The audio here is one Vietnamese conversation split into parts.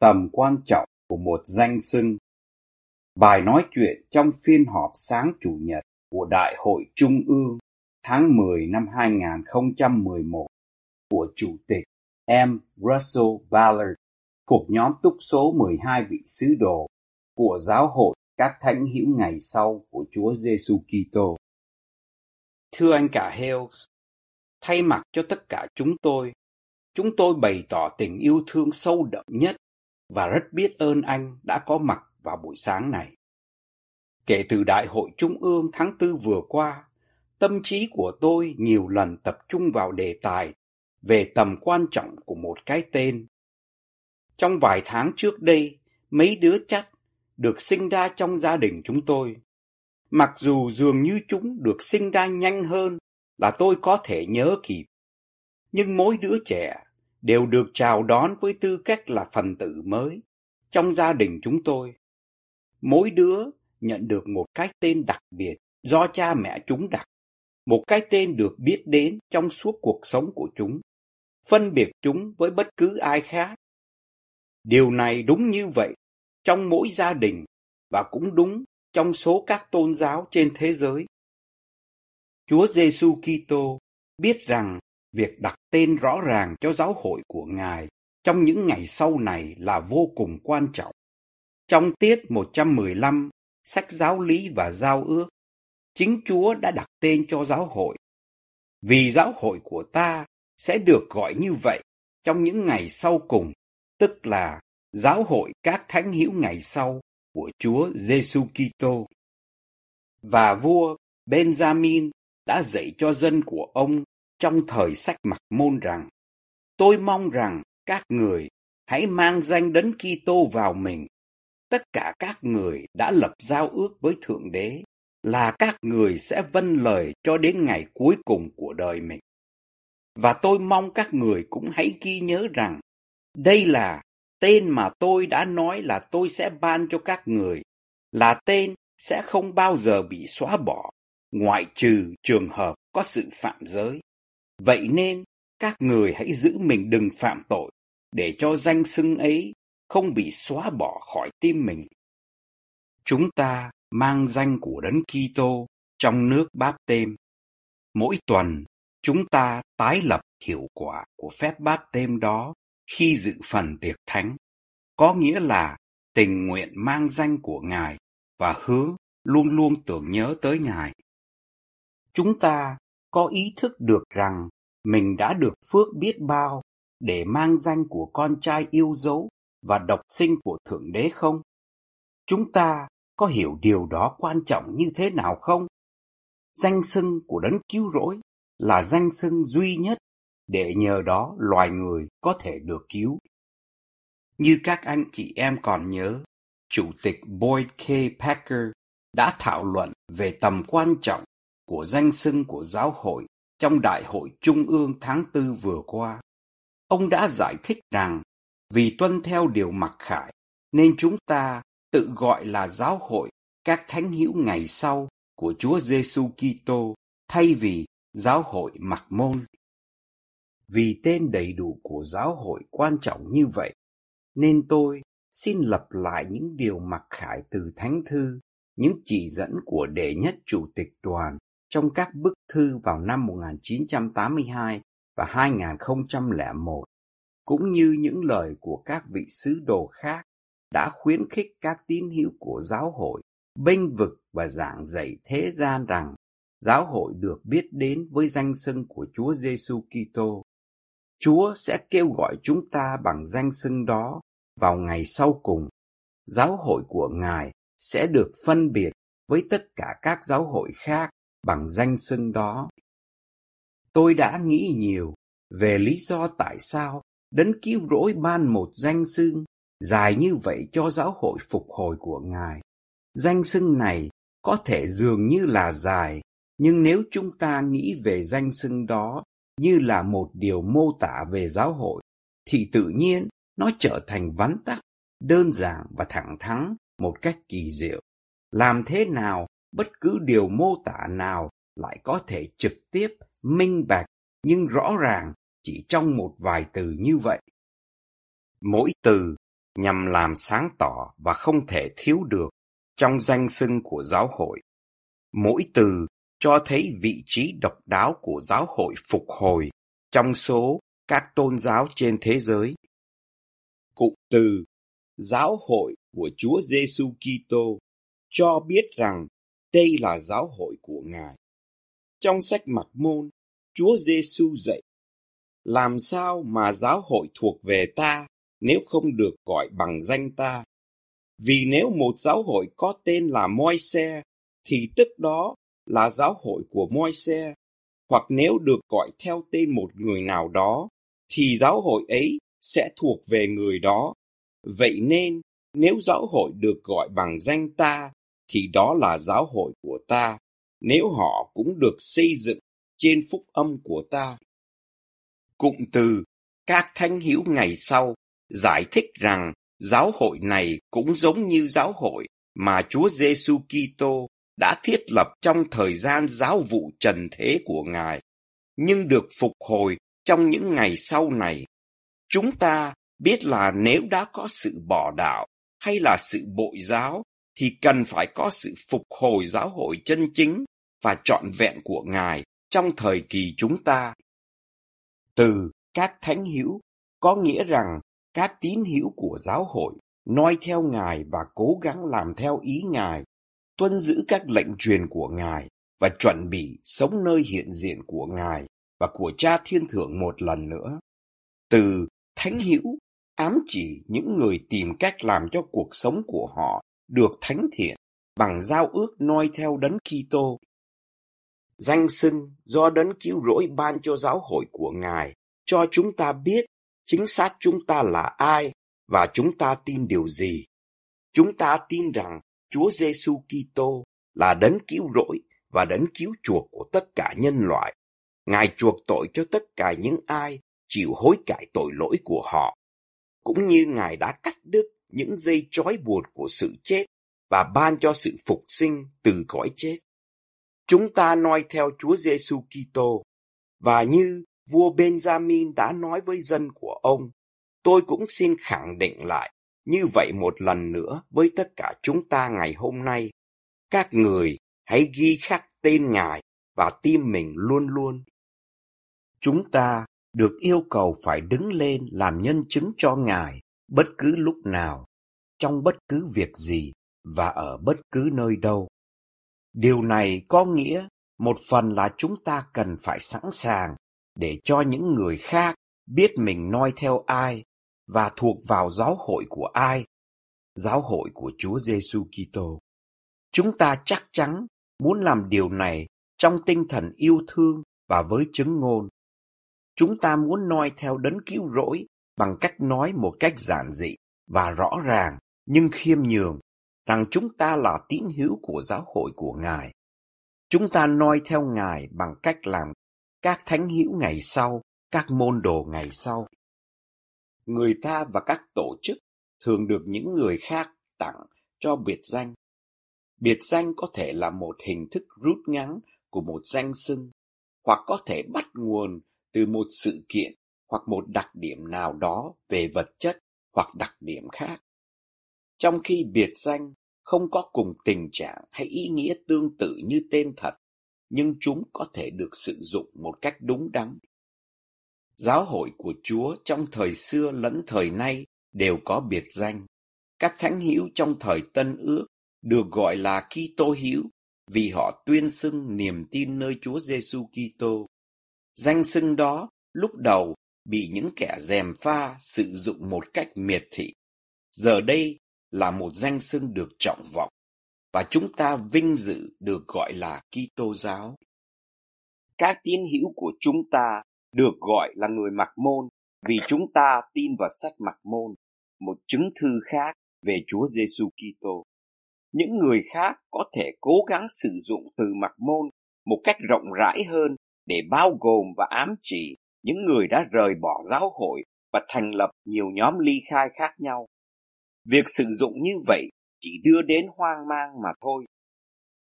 Tầm quan trọng của một danh xưng. Bài nói chuyện trong phiên họp sáng Chủ nhật của Đại hội Trung ương tháng 10 năm 2011 của Chủ tịch M. Russell Ballard thuộc nhóm túc số 12 vị sứ đồ của giáo hội các thánh hữu ngày sau của Chúa Giêsu Kitô. Thưa anh cả Hales, thay mặt cho tất cả chúng tôi, chúng tôi bày tỏ tình yêu thương sâu đậm nhất và rất biết ơn anh đã có mặt vào buổi sáng này. Kể từ Đại hội Trung ương tháng tư vừa qua, tâm trí của tôi nhiều lần tập trung vào đề tài về tầm quan trọng của một cái tên. Trong vài tháng trước đây, mấy đứa chắc được sinh ra trong gia đình chúng tôi. Mặc dù dường như chúng được sinh ra nhanh hơn là tôi có thể nhớ kịp. Nhưng mỗi đứa trẻ đều được chào đón với tư cách là phần tử mới trong gia đình chúng tôi. Mỗi đứa nhận được một cái tên đặc biệt do cha mẹ chúng đặt, một cái tên được biết đến trong suốt cuộc sống của chúng, phân biệt chúng với bất cứ ai khác. Điều này đúng như vậy trong mỗi gia đình và cũng đúng trong số các tôn giáo trên thế giới. Chúa Giêsu Kitô biết rằng việc đặt tên rõ ràng cho giáo hội của Ngài trong những ngày sau này là vô cùng quan trọng. Trong tiết 115, sách giáo lý và giao ước, chính Chúa đã đặt tên cho giáo hội. Vì giáo hội của ta sẽ được gọi như vậy trong những ngày sau cùng, tức là giáo hội các thánh hữu ngày sau của Chúa Giêsu Kitô. Và vua Benjamin đã dạy cho dân của ông trong thời sách mặc môn rằng tôi mong rằng các người hãy mang danh đấng Kitô vào mình. Tất cả các người đã lập giao ước với Thượng Đế là các người sẽ vâng lời cho đến ngày cuối cùng của đời mình. Và tôi mong các người cũng hãy ghi nhớ rằng đây là tên mà tôi đã nói là tôi sẽ ban cho các người, là tên sẽ không bao giờ bị xóa bỏ, ngoại trừ trường hợp có sự phạm giới. Vậy nên, các người hãy giữ mình đừng phạm tội, để cho danh xưng ấy không bị xóa bỏ khỏi tim mình. Chúng ta mang danh của Đấng Kitô trong nước báp tên. Mỗi tuần, chúng ta tái lập hiệu quả của phép báp tên đó khi dự phần tiệc thánh, có nghĩa là tình nguyện mang danh của Ngài và hứa luôn luôn tưởng nhớ tới Ngài. Chúng ta có ý thức được rằng mình đã được phước biết bao để mang danh của con trai yêu dấu và độc sinh của Thượng Đế không? Chúng ta có hiểu điều đó quan trọng như thế nào không? Danh xưng của đấng cứu rỗi là danh xưng duy nhất để nhờ đó loài người có thể được cứu. Như các anh chị em còn nhớ, Chủ tịch Boyd K. Packer đã thảo luận về tầm quan trọng của danh xưng của giáo hội trong Đại hội Trung ương tháng tư vừa qua. Ông đã giải thích rằng vì tuân theo điều mặc khải nên chúng ta tự gọi là giáo hội các thánh hữu ngày sau của Chúa Giêsu Kitô thay vì giáo hội mặc môn. Vì tên đầy đủ của giáo hội quan trọng như vậy, nên tôi xin lập lại những điều mặc khải từ Thánh Thư, những chỉ dẫn của đệ nhất chủ tịch đoàn trong các bức thư vào năm 1982 và 2001, cũng như những lời của các vị sứ đồ khác đã khuyến khích các tín hữu của giáo hội bênh vực và giảng dạy thế gian rằng giáo hội được biết đến với danh xưng của Chúa Giêsu Kitô. Chúa sẽ kêu gọi chúng ta bằng danh xưng đó vào ngày sau cùng. Giáo hội của Ngài sẽ được phân biệt với tất cả các giáo hội khác bằng danh xưng đó. tôi đã nghĩ nhiều về lý do tại sao Đấng cứu rỗi ban một danh xưng dài như vậy cho giáo hội phục hồi của Ngài. Danh xưng này có thể dường như là dài, nhưng nếu chúng ta nghĩ về danh xưng đó như là một điều mô tả về giáo hội, thì tự nhiên nó trở thành vắn tắt, đơn giản và thẳng thắn một cách kỳ diệu. Làm thế nào bất cứ điều mô tả nào lại có thể trực tiếp, minh bạch nhưng rõ ràng chỉ trong một vài từ như vậy. Mỗi từ nhằm làm sáng tỏ và không thể thiếu được trong danh xưng của giáo hội. Mỗi từ cho thấy vị trí độc đáo của giáo hội phục hồi trong số các tôn giáo trên thế giới. Cụm từ giáo hội của Chúa Giêsu Kitô cho biết rằng đây là giáo hội của Ngài. Trong sách Mặc Môn, Chúa Giêsu dạy làm sao mà giáo hội thuộc về ta nếu không được gọi bằng danh ta? Vì nếu một giáo hội có tên là Môi Xe, thì tức đó là giáo hội của Môi Xe, hoặc nếu được gọi theo tên một người nào đó, thì giáo hội ấy sẽ thuộc về người đó. Vậy nên, nếu giáo hội được gọi bằng danh ta, thì đó là giáo hội của ta, nếu họ cũng được xây dựng trên phúc âm của ta. Cụm từ các thánh hữu ngày sau giải thích rằng giáo hội này cũng giống như giáo hội mà Chúa Giêsu Kitô đã thiết lập trong thời gian giáo vụ trần thế của Ngài, nhưng được phục hồi trong những ngày sau này. Chúng ta biết là nếu đã có sự bỏ đạo hay là sự bội giáo, thì cần phải có sự phục hồi giáo hội chân chính và trọn vẹn của Ngài trong thời kỳ chúng ta. Từ các thánh hữu, có nghĩa rằng các tín hữu của giáo hội noi theo Ngài và cố gắng làm theo ý Ngài, tuân giữ các lệnh truyền của Ngài và chuẩn bị sống nơi hiện diện của Ngài và của Cha Thiên Thượng một lần nữa. Từ thánh hữu, ám chỉ những người tìm cách làm cho cuộc sống của họ được thánh thiện bằng giao ước noi theo đấng Kitô. Danh xưng do đấng cứu rỗi ban cho giáo hội của Ngài cho chúng ta biết chính xác chúng ta là ai và chúng ta tin điều gì. Chúng ta tin rằng Chúa Giêsu Kitô là đấng cứu rỗi và đấng cứu chuộc của tất cả nhân loại. Ngài chuộc tội cho tất cả những ai chịu hối cải tội lỗi của họ, cũng như Ngài đã cắt đứt những dây trói buộc của sự chết và ban cho sự phục sinh từ cõi chết. Chúng ta noi theo Chúa Giêsu Kitô và như vua Benjamin đã nói với dân của ông, tôi cũng xin khẳng định lại như vậy một lần nữa với tất cả chúng ta ngày hôm nay. Các người hãy ghi khắc tên Ngài và tim mình luôn luôn. Chúng ta được yêu cầu phải đứng lên làm nhân chứng cho Ngài bất cứ lúc nào, trong bất cứ việc gì và ở bất cứ nơi đâu. Điều này có nghĩa một phần là chúng ta cần phải sẵn sàng để cho những người khác biết mình noi theo ai và thuộc vào giáo hội của ai? Giáo hội của Chúa Giêsu Kitô. Chúng ta chắc chắn muốn làm điều này trong tinh thần yêu thương và với chứng ngôn. Chúng ta muốn noi theo đấng cứu rỗi bằng cách nói một cách giản dị và rõ ràng nhưng khiêm nhường rằng chúng ta là tín hữu của giáo hội của Ngài. Chúng ta noi theo Ngài bằng cách làm các thánh hữu ngày sau, các môn đồ ngày sau người ta và các tổ chức thường được những người khác tặng cho biệt danh. Biệt danh có thể là một hình thức rút ngắn của một danh xưng, hoặc có thể bắt nguồn từ một sự kiện hoặc một đặc điểm nào đó về vật chất hoặc đặc điểm khác. Trong khi biệt danh không có cùng tình trạng hay ý nghĩa tương tự như tên thật, nhưng chúng có thể được sử dụng một cách đúng đắn Giáo hội của Chúa trong thời xưa lẫn thời nay đều có biệt danh. Các thánh hữu trong thời Tân Ước được gọi là Kitô hữu vì họ tuyên xưng niềm tin nơi Chúa Giêsu Kitô. Danh xưng đó lúc đầu bị những kẻ dèm pha sử dụng một cách miệt thị. Giờ đây là một danh xưng được trọng vọng và chúng ta vinh dự được gọi là Kitô giáo. các tín hữu của chúng ta được gọi là người mặc môn vì chúng ta tin vào sách mặc môn, một chứng thư khác về Chúa Giêsu Kitô. Những người khác có thể cố gắng sử dụng từ mặc môn một cách rộng rãi hơn để bao gồm và ám chỉ những người đã rời bỏ giáo hội và thành lập nhiều nhóm ly khai khác nhau. Việc sử dụng như vậy chỉ đưa đến hoang mang mà thôi.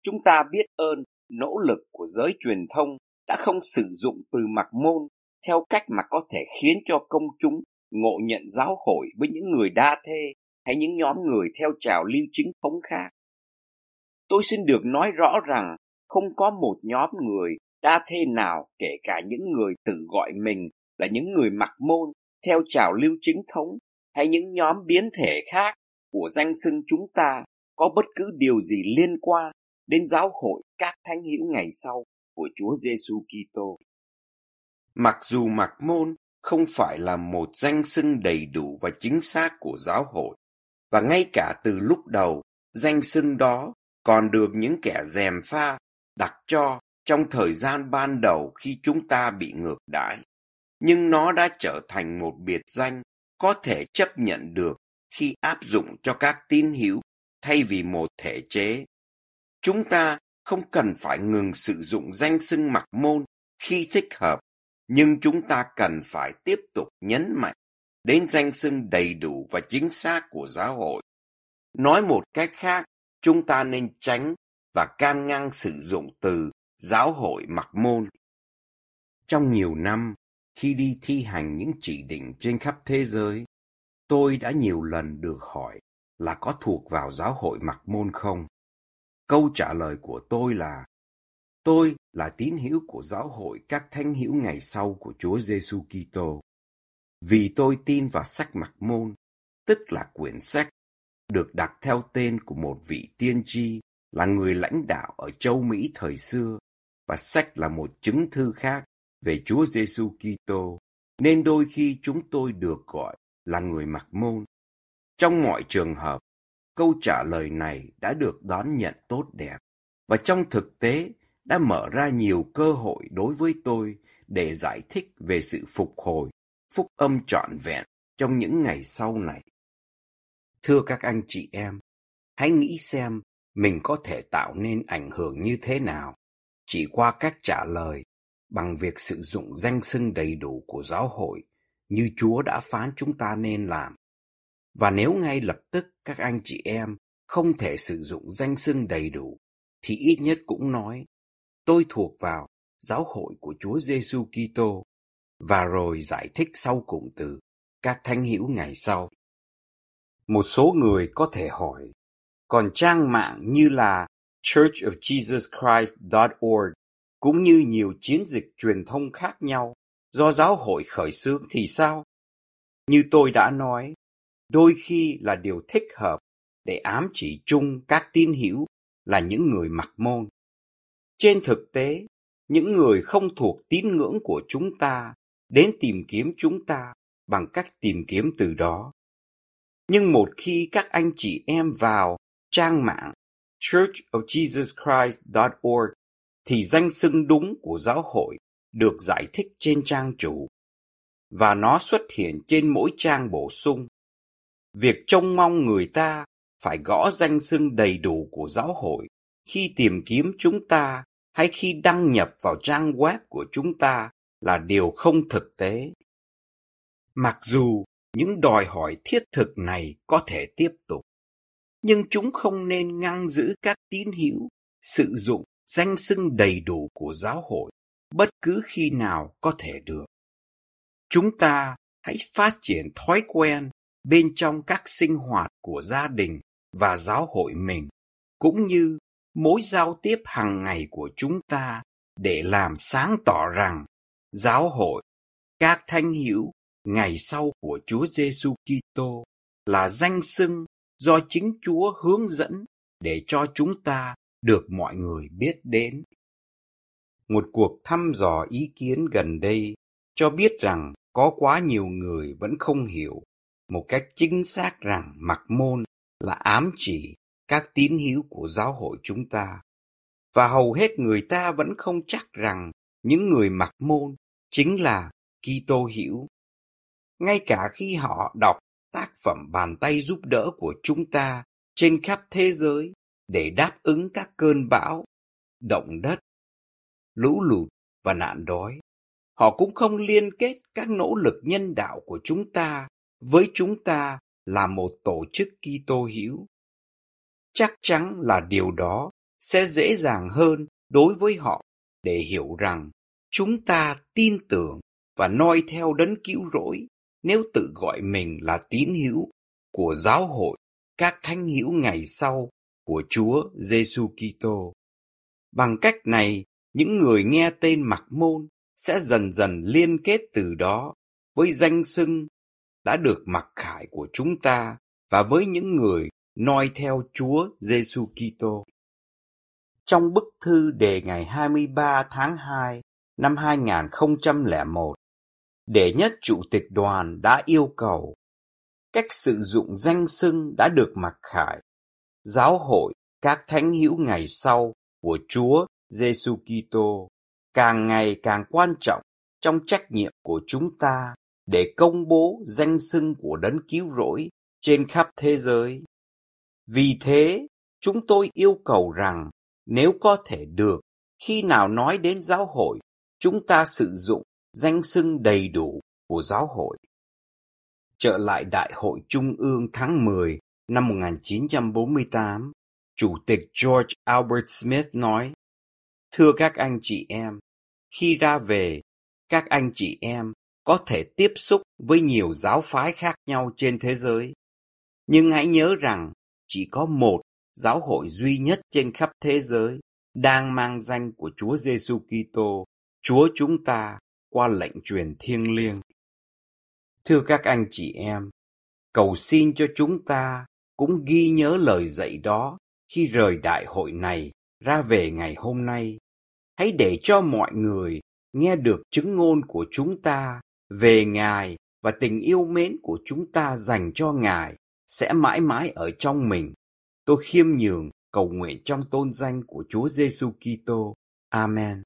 Chúng ta biết ơn nỗ lực của giới truyền thông đã không sử dụng từ mặc môn theo cách mà có thể khiến cho công chúng ngộ nhận giáo hội với những người đa thê hay những nhóm người theo trào lưu chính thống khác. Tôi xin được nói rõ rằng không có một nhóm người đa thê nào kể cả những người tự gọi mình là những người mặc môn theo trào lưu chính thống hay những nhóm biến thể khác của danh xưng chúng ta có bất cứ điều gì liên quan đến giáo hội các thánh hữu ngày sau của Chúa Giêsu Kitô. Mặc dù mặc môn không phải là một danh xưng đầy đủ và chính xác của giáo hội, và ngay cả từ lúc đầu, danh xưng đó còn được những kẻ dèm pha đặt cho trong thời gian ban đầu khi chúng ta bị ngược đãi. Nhưng nó đã trở thành một biệt danh có thể chấp nhận được khi áp dụng cho các tín hữu thay vì một thể chế. Chúng ta không cần phải ngừng sử dụng danh xưng mặc môn khi thích hợp, nhưng chúng ta cần phải tiếp tục nhấn mạnh đến danh xưng đầy đủ và chính xác của giáo hội. Nói một cách khác, chúng ta nên tránh và can ngăn sử dụng từ giáo hội mặc môn. Trong nhiều năm, khi đi thi hành những chỉ định trên khắp thế giới, tôi đã nhiều lần được hỏi là có thuộc vào giáo hội mặc môn không? Câu trả lời của tôi là Tôi là tín hữu của giáo hội các thánh hữu ngày sau của Chúa Giêsu Kitô. Vì tôi tin vào sách mặc môn, tức là quyển sách được đặt theo tên của một vị tiên tri là người lãnh đạo ở châu Mỹ thời xưa và sách là một chứng thư khác về Chúa Giêsu Kitô, nên đôi khi chúng tôi được gọi là người mặc môn. Trong mọi trường hợp, câu trả lời này đã được đón nhận tốt đẹp và trong thực tế đã mở ra nhiều cơ hội đối với tôi để giải thích về sự phục hồi, phúc âm trọn vẹn trong những ngày sau này. Thưa các anh chị em, hãy nghĩ xem mình có thể tạo nên ảnh hưởng như thế nào chỉ qua cách trả lời bằng việc sử dụng danh xưng đầy đủ của giáo hội như Chúa đã phán chúng ta nên làm. Và nếu ngay lập tức các anh chị em không thể sử dụng danh xưng đầy đủ, thì ít nhất cũng nói, tôi thuộc vào giáo hội của Chúa Giêsu Kitô và rồi giải thích sau cùng từ các thánh hữu ngày sau. Một số người có thể hỏi, còn trang mạng như là churchofjesuschrist.org cũng như nhiều chiến dịch truyền thông khác nhau do giáo hội khởi xướng thì sao? Như tôi đã nói, đôi khi là điều thích hợp để ám chỉ chung các tín hữu là những người mặc môn. Trên thực tế, những người không thuộc tín ngưỡng của chúng ta đến tìm kiếm chúng ta bằng cách tìm kiếm từ đó. Nhưng một khi các anh chị em vào trang mạng churchofjesuschrist.org thì danh xưng đúng của giáo hội được giải thích trên trang chủ và nó xuất hiện trên mỗi trang bổ sung. Việc trông mong người ta phải gõ danh xưng đầy đủ của giáo hội khi tìm kiếm chúng ta hay khi đăng nhập vào trang web của chúng ta là điều không thực tế. Mặc dù những đòi hỏi thiết thực này có thể tiếp tục, nhưng chúng không nên ngăn giữ các tín hữu sử dụng danh xưng đầy đủ của giáo hội bất cứ khi nào có thể được. Chúng ta hãy phát triển thói quen bên trong các sinh hoạt của gia đình và giáo hội mình, cũng như mối giao tiếp hàng ngày của chúng ta để làm sáng tỏ rằng giáo hội, các thanh hữu ngày sau của Chúa Giêsu Kitô là danh xưng do chính Chúa hướng dẫn để cho chúng ta được mọi người biết đến. Một cuộc thăm dò ý kiến gần đây cho biết rằng có quá nhiều người vẫn không hiểu một cách chính xác rằng mặc môn là ám chỉ các tín hữu của giáo hội chúng ta. Và hầu hết người ta vẫn không chắc rằng những người mặc môn chính là Kitô hữu. Ngay cả khi họ đọc tác phẩm bàn tay giúp đỡ của chúng ta trên khắp thế giới để đáp ứng các cơn bão, động đất, lũ lụt và nạn đói. Họ cũng không liên kết các nỗ lực nhân đạo của chúng ta với chúng ta là một tổ chức Kitô hữu. Chắc chắn là điều đó sẽ dễ dàng hơn đối với họ để hiểu rằng chúng ta tin tưởng và noi theo đấng cứu rỗi nếu tự gọi mình là tín hữu của giáo hội các thánh hữu ngày sau của Chúa Giêsu Kitô. Bằng cách này, những người nghe tên Mặc Môn sẽ dần dần liên kết từ đó với danh xưng đã được mặc khải của chúng ta và với những người noi theo Chúa Giêsu Kitô. Trong bức thư đề ngày 23 tháng 2 năm 2001, Đệ nhất Chủ tịch đoàn đã yêu cầu cách sử dụng danh xưng đã được mặc khải, giáo hội các thánh hữu ngày sau của Chúa Giêsu Kitô càng ngày càng quan trọng trong trách nhiệm của chúng ta để công bố danh xưng của đấng cứu rỗi trên khắp thế giới. Vì thế, chúng tôi yêu cầu rằng nếu có thể được, khi nào nói đến giáo hội, chúng ta sử dụng danh xưng đầy đủ của giáo hội. Trở lại Đại hội Trung ương tháng 10 năm 1948, Chủ tịch George Albert Smith nói, Thưa các anh chị em, khi ra về, các anh chị em có thể tiếp xúc với nhiều giáo phái khác nhau trên thế giới. Nhưng hãy nhớ rằng chỉ có một giáo hội duy nhất trên khắp thế giới đang mang danh của Chúa Giêsu Kitô, Chúa chúng ta qua lệnh truyền thiêng liêng. Thưa các anh chị em, cầu xin cho chúng ta cũng ghi nhớ lời dạy đó khi rời đại hội này ra về ngày hôm nay. Hãy để cho mọi người nghe được chứng ngôn của chúng ta về Ngài và tình yêu mến của chúng ta dành cho Ngài sẽ mãi mãi ở trong mình. Tôi khiêm nhường cầu nguyện trong tôn danh của Chúa Giêsu Kitô. Amen.